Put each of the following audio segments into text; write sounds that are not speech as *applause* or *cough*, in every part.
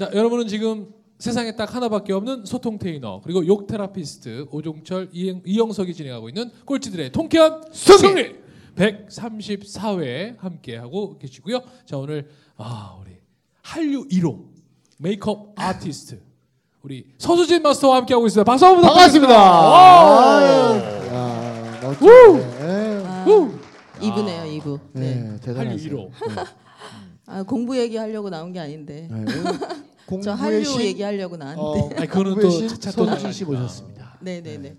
자, 여러분은 지금 세상에 딱 하나밖에 없는 소통 테이너 그리고 욕 테라피스트 오종철 이영, 이영 석이 진행하고 있는 꼴찌들의 통쾌한 승리! 승리 134회 함께 하고 계시고요. 자 오늘 아 우리 한류 1호 메이크업 아티스트 우리 서수진 마스터와 함께 하고 있습니다. 박수 한번 반갑습니다. 네. 아, 후! 2부네요, 2부. 네. 네, 한류 대단하세요. 1호. 아, 공부 얘기하려고 나온 게 아닌데. 네. 저 공부의 한류 신, 얘기하려고 나왔는데. 어, 아니, *laughs* 그거는 또신 차차 또 서수진 씨. 모셨습니다. 네, 네, 네.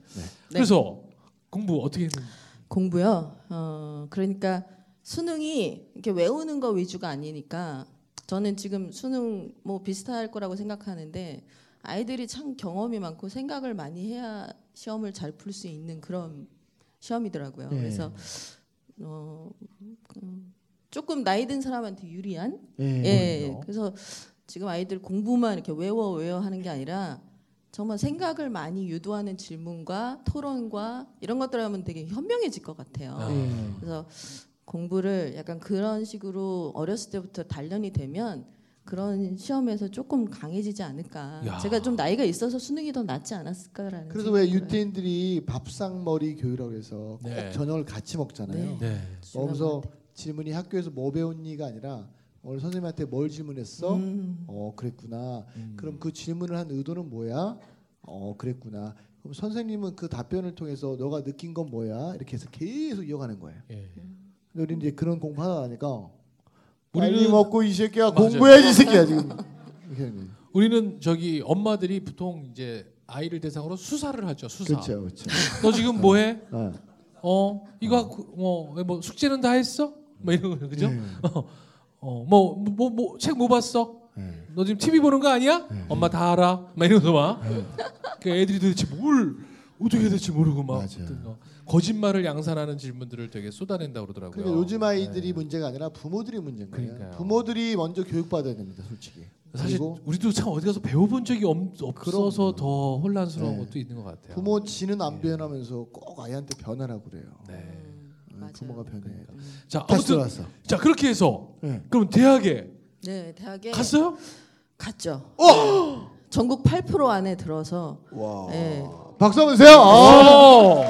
그래서 공부 어떻게 했는지 공부요. 어, 그러니까 수능이 이렇게 외우는 거 위주가 아니니까 저는 지금 수능 뭐 비슷할 거라고 생각하는데 아이들이 참 경험이 많고 생각을 많이 해야 시험을 잘 풀 수 있는 그런 시험이더라고요. 네. 그래서 어, 음, 조금 나이 든 사람한테 유리한 예. 예. 그렇군요. 그래서 지금 아이들 공부만 이렇게 외워 외워 하는 게 아니라 정말 생각을 많이 유도하는 질문과 토론과 이런 것들 하면 되게 현명해질 것 같아요. 아. 예. 그래서 공부를 약간 그런 식으로 어렸을 때부터 단련이 되면 그런 시험에서 조금 강해지지 않을까. 야. 제가 좀 나이가 있어서 수능이 더 낫지 않았을까라는. 그래서 왜. 유태인들이 밥상머리 교육이라고 해서 꼭 네. 저녁을 같이 먹잖아요. 네. 네. 거기서 질문이 학교에서 뭐 배웠니가 아니라 오늘 선생님한테 뭘 질문했어? 음. 어 그랬구나. 음. 그럼 그 질문을 한 의도는 뭐야? 어 그랬구나. 그럼 선생님은 그 답변을 통해서 너가 느낀 건 뭐야? 이렇게 해서 계속 이어가는 거예요. 예. 근데 우리 이제 그런 공부하다 보니까 우리는- 빨리 먹고 이 새끼야 맞아요. 공부해야지 이 새끼야 지금 이렇게 하는 거예요. 우리는 저기 엄마들이 보통 이제 아이를 대상으로 수사를 하죠. 수사. 그렇죠, 그렇죠. 너 지금 뭐 해? 어. 어 이거 뭐뭐 숙제는 다 했어? 뭐 이런 거 그죠? 네. 어 뭐 뭐 뭐 책 뭐 봤어? 네. 너 지금 TV 보는 거 아니야? 엄마 다 알아. 막 이러면서 막. 그 애들이 도대체 뭘 어떻게 해야 될지 모르고 막 거. 거짓말을 양산하는 질문들을 되게 쏟아낸다 그러더라고요. 그러니까 요즘 아이들이 네. 문제가 아니라 부모들이 문제인 거예요. 그러니까요. 부모들이 먼저 교육받아야 됩니다, 솔직히. 사실 그리고 우리도 참 어디 가서 배워본 적이 없, 없어서 그럼요. 더 혼란스러운 네. 것도 있는 것 같아요. 부모 지는 안 예. 변하면서 꼭 아이한테 변하라고 그래요. 네. 음, 어, 맞아요. 부모가 변해. 자 다시 아무튼 들어왔어. 자 그렇게 해서 네. 그럼 대학에 네, 대학에 갔어요? 갔죠. 어! 전국 8% 안에 들어서 와. 네. 박수 한번 주세요. 아. 어.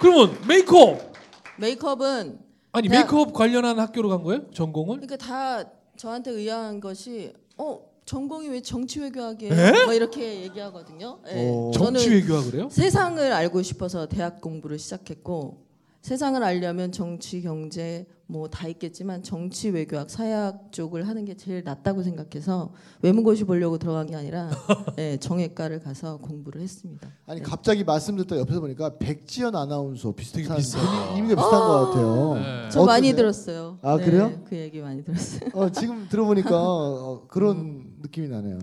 그러면 메이크업 메이크업은 아니 대학- 메이크업 관련한 학교로 간 거예요? 전공을? 그러니까 다 저한테 의아한 것이 어 전공이 왜 정치 외교학이에요? 에? 막 이렇게 얘기하거든요. 예. 오. 저는 정치 외교학을해요? 세상을 알고 싶어서 대학 공부를 시작했고 세상을 알려면 정치 경제 뭐 다 있겠지만 정치 외교학 사회학 쪽을 하는 게 제일 낫다고 생각해서 외무고시 보려고 들어간 게 아니라 *laughs* 예, 정외과를 가서 공부를 했습니다. 아니 갑자기 말씀 듣다 옆에서 보니까 백지연 아나운서 비슷한. 분이- 이미가 비슷한 것 같아요. 네. 저 많이 어떠세요? 들었어요. 아, 네, 그래요? 그 얘기 많이 들었어요. 어, 지금 들어보니까 어, 그런 느낌이 나네요.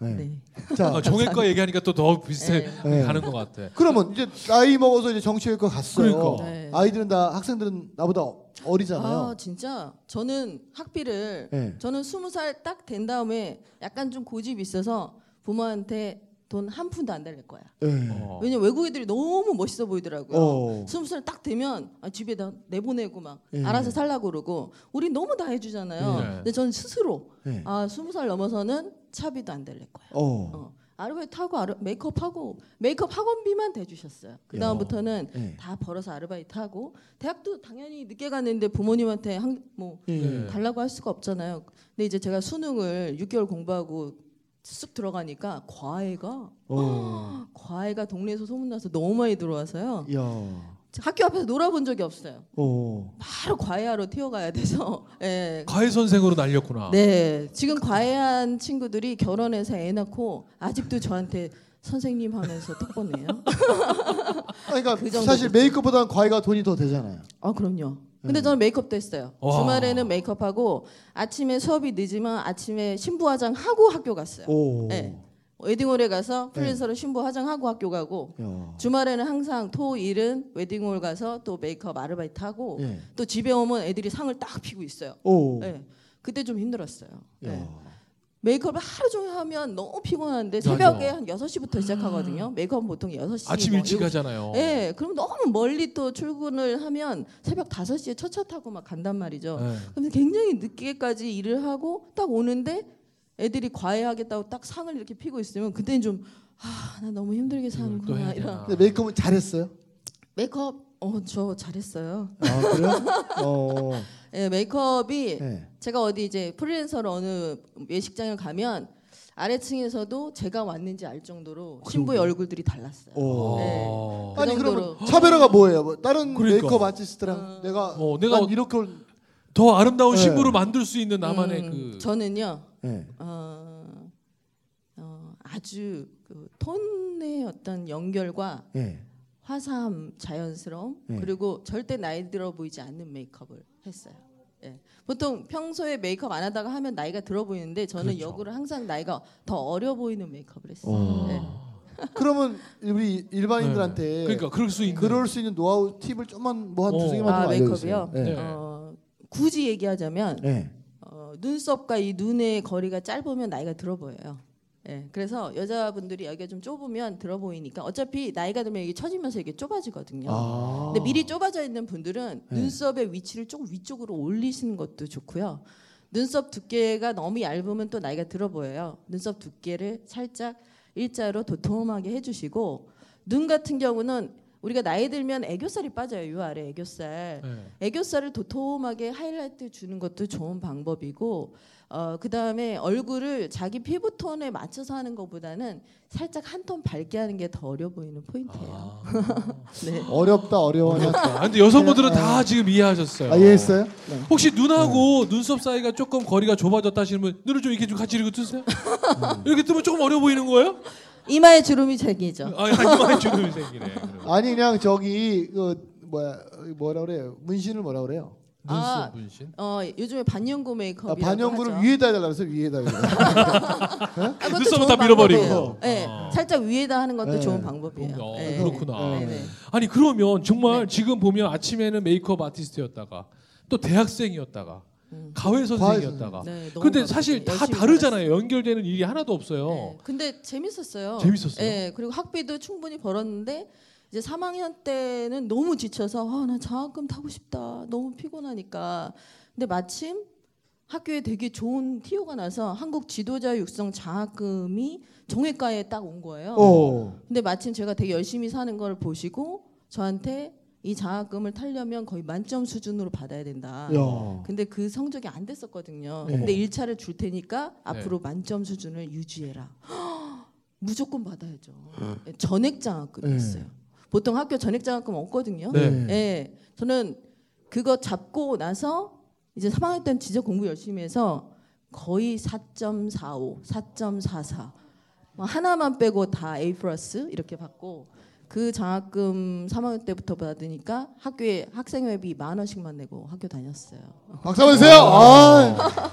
네. 네. 자, 아, 정외과 얘기하니까 또 더 비슷해 네. 가는 것 같아. 그러면 이제 나이 먹어서 이제 정치외과 갔어요. 그러니까. 네. 아이들은 다 학생들은 나보다 어리잖아요. 아 진짜 저는 학비를 네. 저는 스무 살 딱 된 다음에 약간 좀 고집이 있어서 부모한테 돈 한 푼도 안 달릴 거야. 네. 어. 왜냐 면 외국 애들이 너무 멋있어 보이더라고요. 어. 스무 살 딱 되면 아, 집에다 내보내고 막 예. 알아서 살라고 그러고 우리 너무 다 해주잖아요. 네. 근데 저는 스스로 네. 아 스무 살 넘어서는 차비도 안 달릴 거야. 어. 어. 아르바이트 하고 아르, 메이크업 하고 메이크업 학원비만 대주셨어요. 그 다음부터는 네. 다 벌어서 아르바이트 하고 대학도 당연히 늦게 갔는데 부모님한테 한, 뭐 예. 네. 달라고 할 수가 없잖아요. 근데 이제 제가 수능을 6개월 공부하고 쑥 들어가니까 과외가 어. *gasps* 과외가 동네에서 소문나서 너무 많이 들어와서요. 야. 학교 앞에서 놀아본 적이 없어요. 어. 바로 과외하러 튀어가야 돼서. *laughs* 예. 과외 선생으로 날렸구나. 네, 지금 과외한 친구들이 결혼해서 애 낳고 아직도 저한테 선생님 하면서 톡보내요. 그러니까 *laughs* 그 정도 사실 됐죠. 메이크업보다는 과외가 돈이 더 되잖아요. 아 그럼요. 근데 네. 저는 메이크업도 했어요. 와. 주말에는 메이크업하고 아침에 수업이 늦으면 아침에 신부 화장하고 학교 갔어요. 오. 네. 웨딩홀에 가서 네. 프리랜서로 신부 화장하고 학교 가고 야. 주말에는 항상 토 일은 웨딩홀 가서 또 메이크업 아르바이트 하고 예. 또 집에 오면 애들이 상을 딱 피고 있어요. 오. 네. 그때 좀 힘들었어요. 야. 네. 메이크업을 하루 종일 하면 너무 피곤한데 맞아. 새벽에 한 6시부터 시작하거든요. 메이크업은 보통 6시. 아침 뭐 일찍 일곱 하잖아요. 예, 그럼 너무 멀리 또 출근을 하면 새벽 5시에 첫차 타고 막 간단 말이죠. 네. 그럼 굉장히 늦게까지 일을 하고 딱 오는데 애들이 과외하겠다고 딱 상을 이렇게 피고 있으면 그때는 좀 아, 나 너무 힘들게 또 사는구나 이런 메이크업은 잘했어요? 메이크업 어 저 잘했어요. 아 그래요? 어. *laughs* 예, 메이크업이 네. 제가 어디 이제 프리랜서로 어느 예식장을 가면 아래층에서도 제가 왔는지 알 정도로 신부의 얼굴들이 달랐어요. 오. 네. 어. 그 아니 정도로. 그러면 차별화가 뭐예요? 뭐 다른 그러니까. 메이크업 아티스트랑 내가 어, 내가 난 이렇게 올- 더 아름다운 네. 신부를 만들 수 있는 나만의 음, 그 저는요 네. 어, 어, 아주 그 톤의 어떤 연결과 네. 화사함, 자연스러움 네. 그리고 절대 나이 들어 보이지 않는 메이크업을 했어요. 예. 보통 평소에 메이크업 안 하다가 하면 나이가 들어 보이는데 저는 그렇죠. 역으로 항상 나이가 더 어려 보이는 메이크업을 했어요. 어. 네. 그러면 우리 일반인들한테 네. 그러니까 그럴 수 있는 그럴 수 있는 노하우 팁을 좀만 뭐한 어. 두세 개만 아, 좀 알려주세요. 메이크업이요? 네. 네. 어, 굳이 얘기하자면 네. 어, 눈썹과 이 눈의 거리가 짧으면 나이가 들어 보여요. 예, 그래서 여자분들이 여기가 좀 좁으면 들어 보이니까 어차피 나이가 들면 이게 처지면서 이게 좁아지거든요. 아. 근데 미리 좁아져 있는 분들은 네. 눈썹의 위치를 조금 위쪽으로 올리시는 것도 좋고요. 눈썹 두께가 너무 얇으면 또 나이가 들어 보여요. 눈썹 두께를 살짝 일자로 도톰하게 해주시고 눈 같은 경우는 우리가 나이 들면 애교살이 빠져요. 요 아래 애교살. 네. 애교살을 도톰하게 하이라이트 주는 것도 좋은 방법이고 어, 그다음에 얼굴을 자기 피부 톤에 맞춰서 하는 것보다는 살짝 한 톤 밝게 하는 게 더 어려 보이는 포인트예요. 아. *laughs* 네. 어렵다 어려워. 아, 근데 여성분들은 다 지금 이해하셨어요. 아 이해했어요? 네. 혹시 눈하고 눈썹 사이가 조금 거리가 좁아졌다 하시는 분 눈을 좀 이렇게 좀 같이 이렇게 뜨세요. *laughs* 이렇게 뜨면 조금 어려 보이는 거예요? 이마에 주름이 생기죠. 아, 이마에 주름이 생기네. 아니 그냥 저기 그 뭐야 뭐라 그래요? 문신을 뭐라 그래요? 눈썹 아, 문신. 어, 요즘에 반영구 아, 메이크업이라고 반영구를. 위에다 해달라 그래서 위에다 해달라. *laughs* 아, 그것도 눈썹은 좋은 다 밀어버리고. 네, 아. 살짝 위에다 하는 것도 네. 좋은 방법이에요. 어, 네. 그렇구나. 네, 네. 아니 그러면 정말 네. 지금 보면 아침에는 메이크업 아티스트였다가 또 대학생이었다가 음. 가회 선생이었다가. 네, 근데 사실 다 다르잖아요. 연결되는 일이 하나도 없어요. 네. 근데 재밌었어요. 재밌었어요? 네, 그리고 학비도 충분히 벌었는데 이제 3학년 때는 너무 지쳐서 아, 나 장학금 타고 싶다. 너무 피곤하니까. 근데 마침 학교에 되게 좋은 티오가 나서 한국 지도자 육성 장학금이 정외과에 딱 온 거예요. 어. 근데 마침 제가 되게 열심히 사는 걸 보시고 저한테 이 장학금을 타려면 거의 만점 수준으로 받아야 된다. 야. 근데 그 성적이 안 됐었거든요. 네. 근데 1차를 줄 테니까 앞으로 만점 수준을 유지해라. *gasps* 무조건 받아야죠. 네, 전액 장학금이었어요. 보통 학교 전액 장학금 없거든요. 네. 네. 저는 그거 잡고 나서 이제 3학년 때는 진짜 공부 열심히 해서 거의 4.45, 4.44뭐 하나만 빼고 다 A 플러스 이렇게 받고 그 장학금 3학년 때부터 받으니까 학교에 학생회비 만 원씩만 내고 학교 다녔어요. 박수 한번 주세요. 아.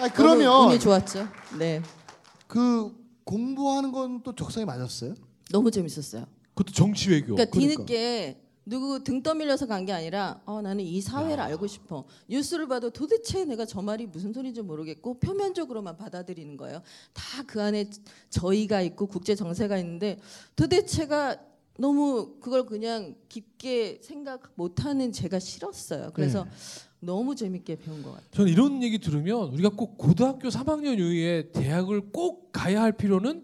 아 그러면 운이 좋았죠. 네, 그 공부하는 건 또 적성에 맞았어요? 너무 재밌었어요. 그것도 정치 외교. 그러니까 그러니까. 뒤늦게 누구 등 떠밀려서 간 게 아니라 어, 나는 이 사회를 알고 싶어. 뉴스를 봐도 도대체 내가 저 말이 무슨 소리인지 모르겠고 표면적으로만 받아들이는 거예요. 다 그 안에 저희가 있고 국제 정세가 있는데 도대체가 너무 그걸 그냥 깊게 생각 못하는 제가 싫었어요. 그래서 네. 너무 재밌게 배운 것 같아요. 저는 이런 얘기 들으면 우리가 꼭 고등학교 3학년 이후에 대학을 꼭 가야 할 필요는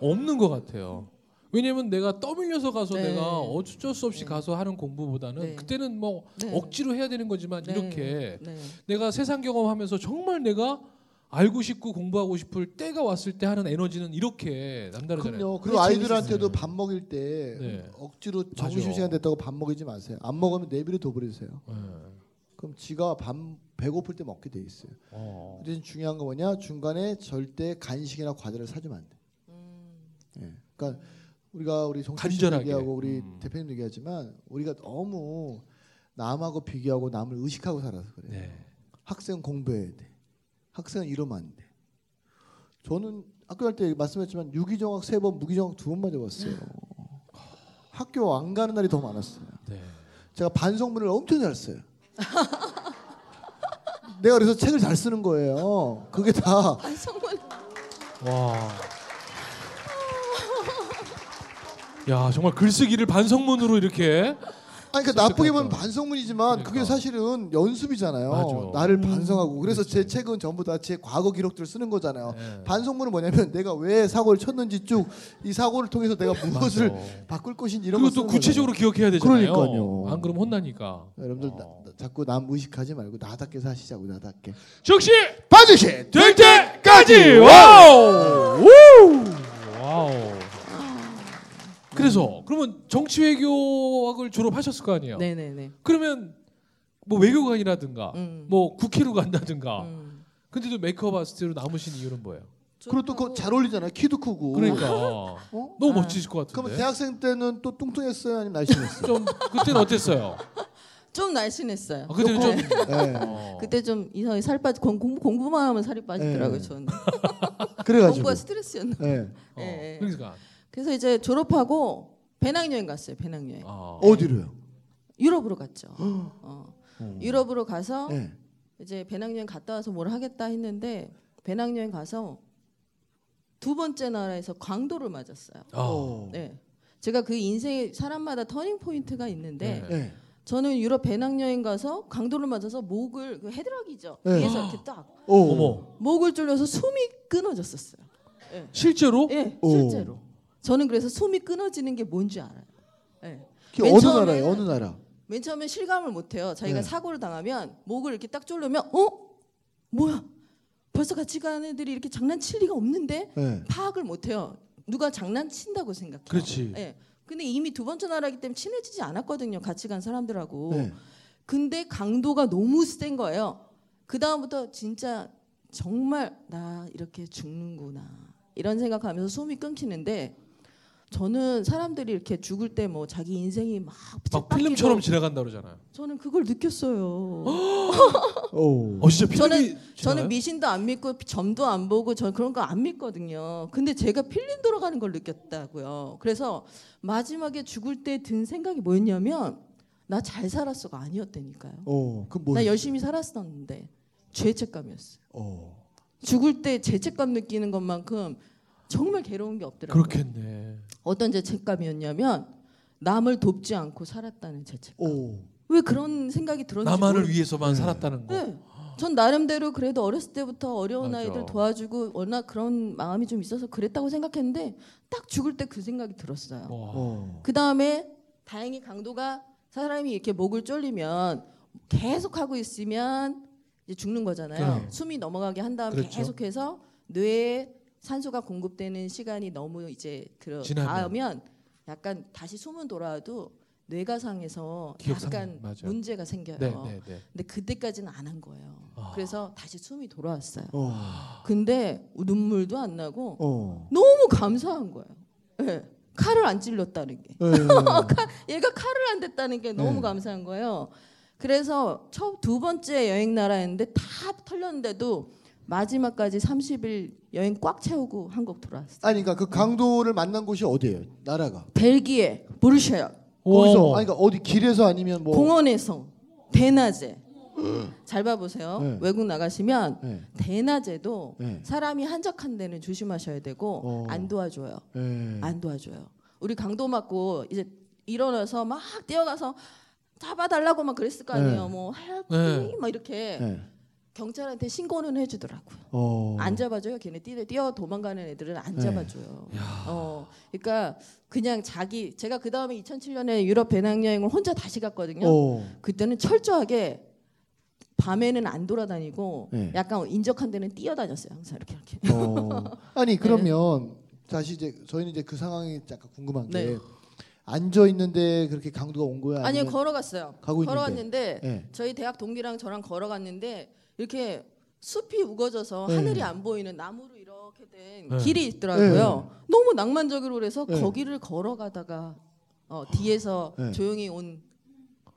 없는 것 같아요. 왜냐면 내가 떠밀려서 가서 네. 내가 어쩔 수 없이 네. 가서 하는 공부보다는 네. 그때는 뭐 네. 억지로 해야 되는 거지만 네. 이렇게 네. 내가 세상 경험하면서 정말 내가 알고 싶고 공부하고 싶을 때가 왔을 때 하는 에너지는 이렇게 남다르잖아요. 그럼요. 그리고 아이들한테도. 밥 먹일 때 네. 억지로. 점심 시간 됐다고 밥 먹이지 마세요. 안 먹으면 내비를 둬버리세요. 네. 그럼 지가 밥 배고플 때 먹게 돼 있어요. 어. 대신 중요한 거 뭐냐? 중간에 절대 간식이나 과자를 사주면 안 돼. 음. 예. 그러니까 우리가 우리 간절하게. 얘기하고 우리 음. 대표님 얘기하지만 우리가 너무 남하고 비교하고 남을 의식하고 살아서 그래요. 네. 학생 공부해야 돼. 학생은 이러면 안 돼. 저는 학교 갈 때 말씀했지만 유기정학 세 번, 무기정학 두 번 맞아봤어요. 학교 안 가는 날이 더 많았어요. 네. 제가 반성문을 엄청 잘 써요. *laughs* 내가 그래서 책을 잘 쓰는 거예요. 그게 다 반성문 와. 야 정말 글쓰기를 반성문으로 이렇게 아니 그러니까 나쁘게 보면. 반성문이지만 그게 그러니까. 사실은 연습이잖아요. 맞아. 나를 반성하고 그래서 제 책은 전부 다 제 과거 기록들을 쓰는 거잖아요. 네. 반성문은 뭐냐면 내가 왜 사고를 쳤는지 쭉 이 사고를 통해서 내가 무엇을 맞아. 바꿀 것인지 이런 쓰는 구체적으로 기억해야 되잖아요. 그러니까요. 안 그러면 혼나니까. 거잖아요. 여러분들 어. 나- 자꾸 남 의식하지 말고 나답게 사시자고 나답게. 즉시 반드시 될 때까지 와우 우! 와우 그래서 그러면 정치 외교학을 졸업하셨을 거 아니에요 네네네. 그러면 뭐 외교관이라든가 음. 뭐 국회로 간다든가 음. 근데도 메이크업 아티스트로 남으신 이유는 뭐예요 그리고 또 그거 잘 어울리잖아요. 키도 크고. 그러니까 어? 너무 아. 멋지실 것 같은데 대학생 때는 또 뚱뚱했어요, 아니면 날씬했어요? 좀 그때는 어땠어요 좀 날씬했어요. 아, 그때는 좀 네. 어. 그때 좀 이상하게 살 빠지 공, 공부, 공부만 하면 살이 빠지더라고요. 네. 저는 그래가지고. 공부가 스트레스였나. 네. 어, 예, 예. 그러니까 그래서 이제 졸업하고 배낭여행 갔어요. 배낭여행. 아. 어디로요? 유럽으로 갔죠. 어. 유럽으로 가서 네. 이제 배낭여행 갔다 와서 뭘 하겠다 했는데 배낭여행 가서 두 번째 나라에서 강도를 맞았어요. 아. 어. 네. 제가 그 인생에 사람마다 터닝 포인트가 있는데 네. 네. 저는 유럽 배낭여행 가서 강도를 맞아서 목을 그 헤드락이죠. 네. 위에서 이렇게 딱 오. 어머 목을 졸려서 숨이 끊어졌었어요. 실제로 예, 오. 실제로. 저는 그래서 숨이 끊어지는 게 뭔지 알아요. 맨 어느 나라예요? 어느 나라? 맨 처음에 실감을 못 해요. 자기가 네. 사고를 당하면 목을 이렇게 딱 졸르면 어? 뭐야? 벌써 같이 가는 애들이 이렇게 장난칠 리가 없는데 네. 파악을 못 해요. 누가 장난친다고 생각해요. 그렇지 예. 근데 이미 두 번째 나라기 때문에 친해지지 않았거든요. 같이 간 사람들하고. 네. 근데 강도가 너무 센 거예요. 그 다음부터 진짜 정말 나 이렇게 죽는구나 이런 생각하면서 숨이 끊기는데 저는 사람들이 이렇게 죽을 때 뭐 자기 인생이 막, 막 필름처럼 지나간다 그러잖아요 저는 그걸 느꼈어요. *gasps* 오. 어 진짜 필름이 저는 저는 지나가요? 미신도 안 믿고 점도 안 보고 저 그런 거 안 믿거든요. 근데 제가 필름 돌아가는 걸 느꼈다고요. 그래서 마지막에 죽을 때 든 생각이 뭐였냐면 나 잘 살았어가 아니었다니까요. 오. 그 뭐? 나 열심히 살았었는데 죄책감이었어요. 오. 죽을 때 죄책감 느끼는 것만큼 정말 괴로운 게 없더라고요. 그렇겠네 어떤 죄책감이었냐면 남을 돕지 않고 살았다는 죄책감. 오. 왜 그런 생각이 들었는지 나만을 모르- 위해서만 네. 살았다는 거 네. 전 나름대로 그래도 어렸을 때부터 어려운 맞아. 아이들 도와주고 워낙 그런 마음이 좀 있어서 그랬다고 생각했는데 딱 죽을 때 그 생각이 들었어요. 와. 오. 그 다음에 다행히 강도가 사람이 이렇게 목을 졸리면 계속 하고 있으면 이제 죽는 거잖아요. 네. 숨이 넘어가게 한 다음에 그렇죠. 계속해서 뇌에 산소가 공급되는 시간이 너무 이제 지나면. 들어가면 약간 다시 숨은 돌아와도 뇌가 상해서 기억 상- 약간 맞아요. 문제가 생겨요. 네, 네, 네. 근데 그때까지는 안 한 거예요. 아. 그래서 다시 숨이 돌아왔어요. 오. 근데 눈물도 안 나고 오. 너무 감사한 거예요. 예. 칼을 안 찔렀다는 게. 네. *laughs* 얘가 칼을 안 댔다는 게 너무 네. 감사한 거예요. 그래서 첫 두 번째 여행 나라였는데 다 털렸는데도 마지막까지 30일 여행 꽉 채우고 한국 돌아왔어요. 아니 그러니까 그 강도를 만난 곳이 어디예요? 나라가. 벨기에 브르셀 거기서 오. 아니 그러니까 어디 길에서 아니면 뭐 공원에서 대낮에 잘 봐보세요. 네. 외국 나가시면 네. 대낮에도 네. 사람이 한적한 데는 조심하셔야 되고 어. 안 도와줘요. 네. 안 도와줘요. 우리 강도 맞고 이제 일어나서 막 뛰어가서 잡아달라고 막 그랬을 거 아니에요. 네. 뭐 help 네. 막 이렇게 네. 경찰한테 신고는 해주더라고요. 어. 안 잡아줘요. 걔네 뛰어, 뛰어 도망가는 애들은 안 네. 잡아줘요. 어, 그러니까 그냥 자기 제가 그 다음에 2007년에 유럽 배낭여행을 혼자 다시 갔거든요. 오. 그때는 철저하게 밤에는 안 돌아다니고 네. 약간 인적한 데는 뛰어다녔어요. 항상 이렇게 이렇게. 어. *laughs* 아니 그러면 다시 이제 저희는 이제 그 상황이 약간 궁금한 게 네. 앉아 있는데 그렇게 강도가 온 거야? 아니요 걸어갔어요. 걸어갔는데 네. 저희 대학 동기랑 저랑 걸어갔는데 이렇게 숲이 우거져서 네. 하늘이 안 보이는 나무로 이렇게 된 네. 길이 있더라고요. 너무 낭만적으로 그래서 네. 거기를 걸어가다가 어, 뒤에서 네. 조용히 온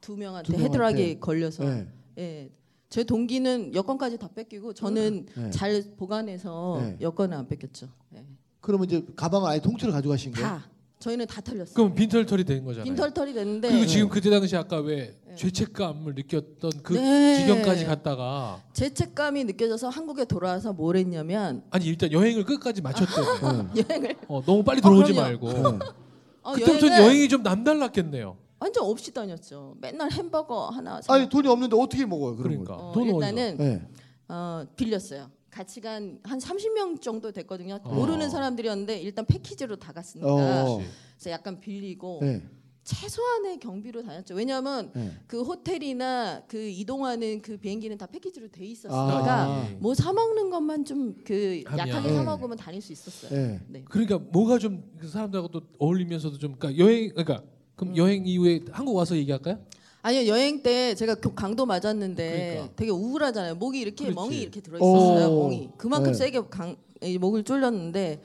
두 명한테 두 명한테. 헤드락이 걸려서 네. 예. 제 동기는 여권까지 다 뺏기고 저는 네. 잘 보관해서 네. 여권을 안 뺏겼죠. 예. 그러면 이제 가방을 아예 통째로 가져가신 거예요? 다 저희는 다 털렸어요. 그럼 빈털털이 된 거잖아요. 빈털털이 됐는데 그리고 지금 그때 당시 아까 왜 죄책감을 느꼈던 그 네. 지경까지 갔다가 죄책감이 느껴져서 한국에 돌아와서 뭘 했냐면 아니 일단 여행을 끝까지 마쳤대 요. *laughs* 여행을 어, 너무 빨리 들어오지 그럼요. 말고 네. 어, 그때부터 여행을 여행이 좀 남달랐겠네요. 완전 없이 다녔죠. 맨날 햄버거 하나 사. 아니 돈이 없는데 어떻게 먹어요 그런 그러니까 걸? 어, 돈은 일단은 네. 어, 빌렸어요. 같이 간 한 30명 정도 됐거든요. 어. 모르는 사람들이었는데 일단 패키지로 다 갔으니까 어. 그래서 약간 빌리고 네. 최소한의 경비로 다녔죠. 왜냐하면 네. 그 호텔이나 그 이동하는 그 비행기는 다 패키지로 돼 있었으니까 아. 뭐 사 먹는 것만 좀 그 하면. 약하게 네. 사 먹으면 다닐 수 있었어요. 네. 네. 그러니까 뭐가 좀 그 사람들하고 또 어울리면서도 좀 그러니까 여행 그러니까 그럼 음. 여행 이후에 한국 와서 얘기할까요? 아니요 여행 때 제가 그 강도 맞았는데 그러니까. 되게 우울하잖아요. 목이 이렇게 그렇지. 멍이 이렇게 들어 있었어요. 오. 멍이 그만큼 네. 세게 강, 이 목을 쫄렸는데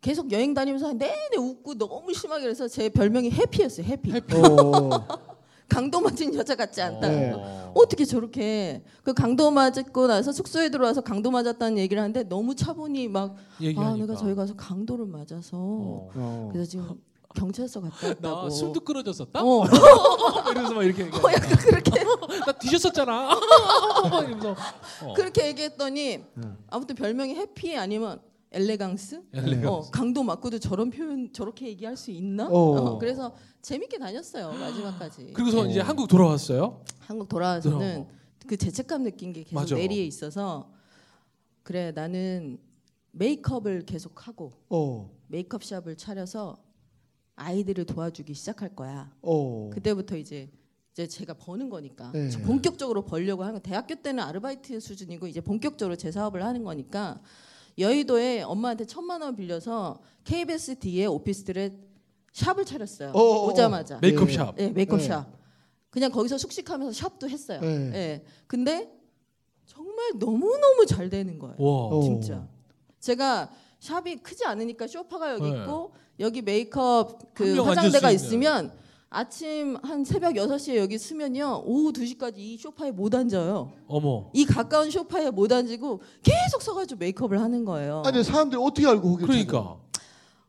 계속 여행 다니면서 내내 웃고 너무 심하게 그래서 제 별명이 해피였어요. 해피. 어. *laughs* 강도 맞은 여자 같지 않다. 네. 어. 어떻게 저렇게 그 강도 맞고 나서 숙소에 들어와서 강도 맞았다는 얘기를 하는데 너무 차분히 막 아 얘기하니까. 내가 저희 가서 강도를 맞아서 어. 어. 그래서 지금 경찰서 갔다 왔다고. 나 숨도 끊어졌었다. 어, *laughs* 이러면서 막 이렇게. 어, 약간 그렇게 *laughs* 나 뒤졌었잖아. *laughs* 이러면서 어. 그렇게 얘기했더니 네. 아무튼 별명이 해피 아니면 엘레강스? 엘레강스. 어, 강도 맞고도 저런 표현 저렇게 얘기할 수 있나? 어. 어, 그래서 재밌게 다녔어요 마지막까지. 그리고서 어. 이제 한국 돌아왔어요. 한국 돌아와서는 어. 그 죄책감 느낀 게 계속 맞아. 내리에 있어서 그래 나는 메이크업을 계속 하고 어. 메이크업 샵을 차려서 아이들을 도와주기 시작할 거야. 어. 그때부터 이제 이제 제가 버는 거니까 네. 본격적으로 벌려고 하는 거. 대학교 때는 아르바이트 수준이고 이제 본격적으로 제 사업을 하는 거니까 여의도에 엄마한테 천만 원 빌려서 KBS 뒤에 오피스텔에 샵을 차렸어요. 어, 어, 어. 오자마자. 메이크업 네. 샵. 예, 메이크업 네. 샵. 그냥 거기서 숙식하면서 샵도 했어요. 네. 예. 근데 정말 너무 너무 잘 되는 거예요. 와. 어. 진짜. 제가 샵이 크지 않으니까 쇼파가 여기 네. 있고 여기 메이크업 한그명 앉을 화장대가 수 있으면 아침 한 새벽 6시에 여기 쓰면요. 오후 2시까지 이 쇼파에 못 앉아요. 어머. 이 가까운 쇼파에 못 앉고 계속 서가지고 메이크업을 하는 거예요. 아니 사람들이 어떻게 알고 거기 그러니까.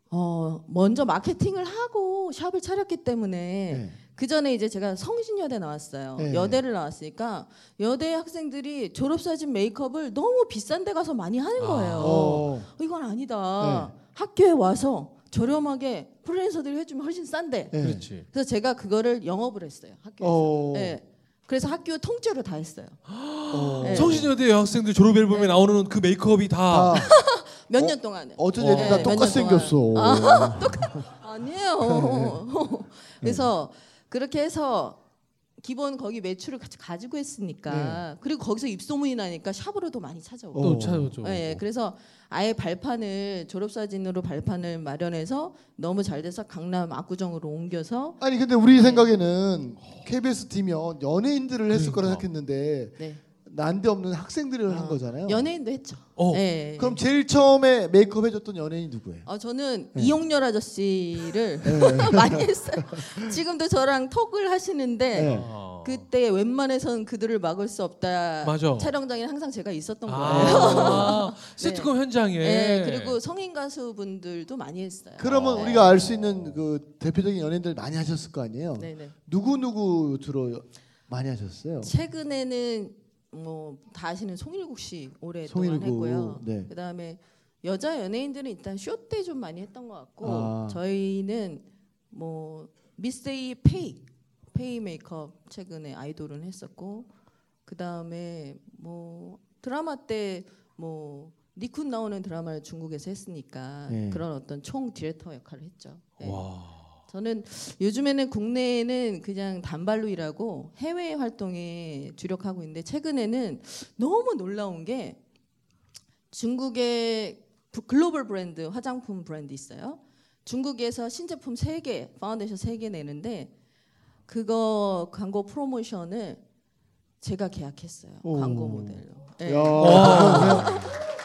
어, 먼저 마케팅을 하고 샵을 차렸기 때문에 네. 그 전에 이제 제가 성신여대 나왔어요. 네. 여대를 나왔으니까 여대 학생들이 졸업사진 메이크업을 너무 비싼 데 가서 많이 하는 아. 거예요. 어. 이건 아니다. 학교에 와서 저렴하게 프리랜서들이 해주면 훨씬 싼데. 네. 그렇지. 그래서 제가 그거를 영업을 했어요. 학교에서. 어. 네. 그래서 학교 통째로 다 했어요. 어. 네. 성신여대 여학생들 졸업 앨범에 네. 나오는 그 메이크업이 다다 *laughs* 몇 어? 년 동안은. 어쩐 어. 애들 다 *laughs* 네, 똑같이 몇년 생겼어. 아니에요. 그래서 그렇게 해서 기본 거기 매출을 같이 가지고 했으니까 그리고 거기서 입소문이 나니까 샵으로 도 많이 찾아오고. 또 어. 찾아줘. 예, 그래서 아예 발판을 졸업 사진으로 발판을 마련해서 너무 잘 돼서 강남 압구정으로 옮겨서 아니 근데 우리 생각에는 KBS 팀이면 연예인들을 했을 거라 그러니까. 생각했는데 네. 난데없는 학생들을 한 어, 거잖아요. 연예인도 했죠. 어. 예. 그럼 제일 처음에 메이크업 해줬던 연예인이 누구예요? 어, 저는 네. 이용렬 아저씨를 네. *laughs* 많이 했어요. 지금도 저랑 톡을 하시는데 네. 아. 그때 웬만해선 그들을 막을 수 없다. 맞아. 촬영장에 항상 제가 있었던 거예요. *laughs* 아, 시트콤 현장에. 네, 그리고 성인 가수분들도 많이 했어요. 그러면 어. 우리가 알 수 있는 그 대표적인 연예인들 많이 하셨을 거 아니에요? 네, 네. 누구 누구 주로 많이 하셨어요? 최근에는 뭐 다 아시는 송일국 씨 오랫동안 송일국, 했고요. 네. 그다음에 여자 연예인들은 일단 쇼 때 좀 많이 했던 것 같고 아. 저희는 뭐 미스에이 페이 페이 메이크업 최근에 아이돌은 했었고 그 다음에 뭐 드라마 때 뭐 닉쿤 나오는 드라마를 중국에서 했으니까 네. 그런 어떤 총 디렉터 역할을 했죠. 네. 와. 저는 요즘에는 국내에는 그냥 단발로 일하고 해외 활동에 주력하고 있는데 최근에는 너무 놀라운 게 중국의 부- 글로벌 브랜드 화장품 브랜드 있어요. 중국에서 신제품 3개, 파운데이션 3개 내는데 그거 광고 프로모션을 제가 계약했어요. 오. 광고 모델로. 네. *laughs*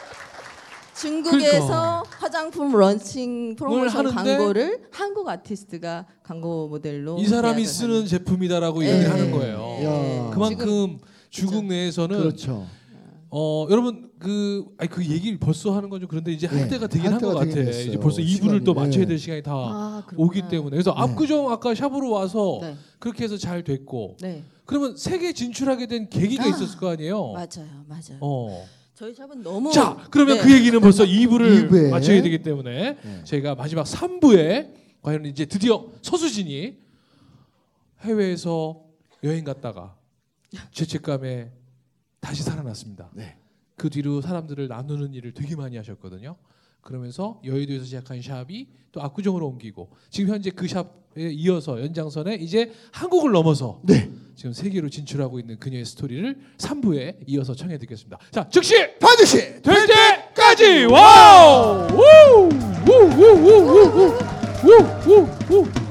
중국에서 화장품 런칭 프로모션 하는데 광고를 한국 아티스트가 광고 모델로 이 사람이 쓰는 하는. 제품이다라고 네, 얘기를 하는 네, 거예요. 네, 야. 네. 그만큼 중국 내에서는 그렇죠. 어 여러분 그 아니 그 얘기를 벌써 하는 건 좀 그런데 이제 할 네, 때가 되긴 할한것 같아. 됐어요. 이제 벌써 2부를 또 맞춰야 네. 될 시간이 다 아. 오기 때문에 그래서 네. 압구정 아까 샵으로 와서 네, 그렇게 해서 잘 됐고 네, 그러면 세계 진출하게 된 계기가 아, 있었을 거 아니에요. 맞아요, 맞아요. 어. 저희 샵은 너무 자 그러면 네. 그 얘기는 벌써 2부를 이부에. 맞춰야 되기 때문에 네. 저희가 마지막 3부에 과연 이제 드디어 서수진이 해외에서 여행 갔다가 죄책감에 다시 살아났습니다. 네. 그 뒤로 사람들을 나누는 일을 되게 많이 하셨거든요. 그러면서 여의도에서 시작한 샵이 또 압구정으로 옮기고 지금 현재 그 샵에 이어서 연장선에 이제 한국을 넘어서 네. 지금 세계로 진출하고 있는 그녀의 스토리를 3부에 이어서 청해 듣겠습니다. 자, 즉시 반드시 될, 때까지, 때까지! 와우! 우우! 우우! 우우! 우우! 우우! 우우!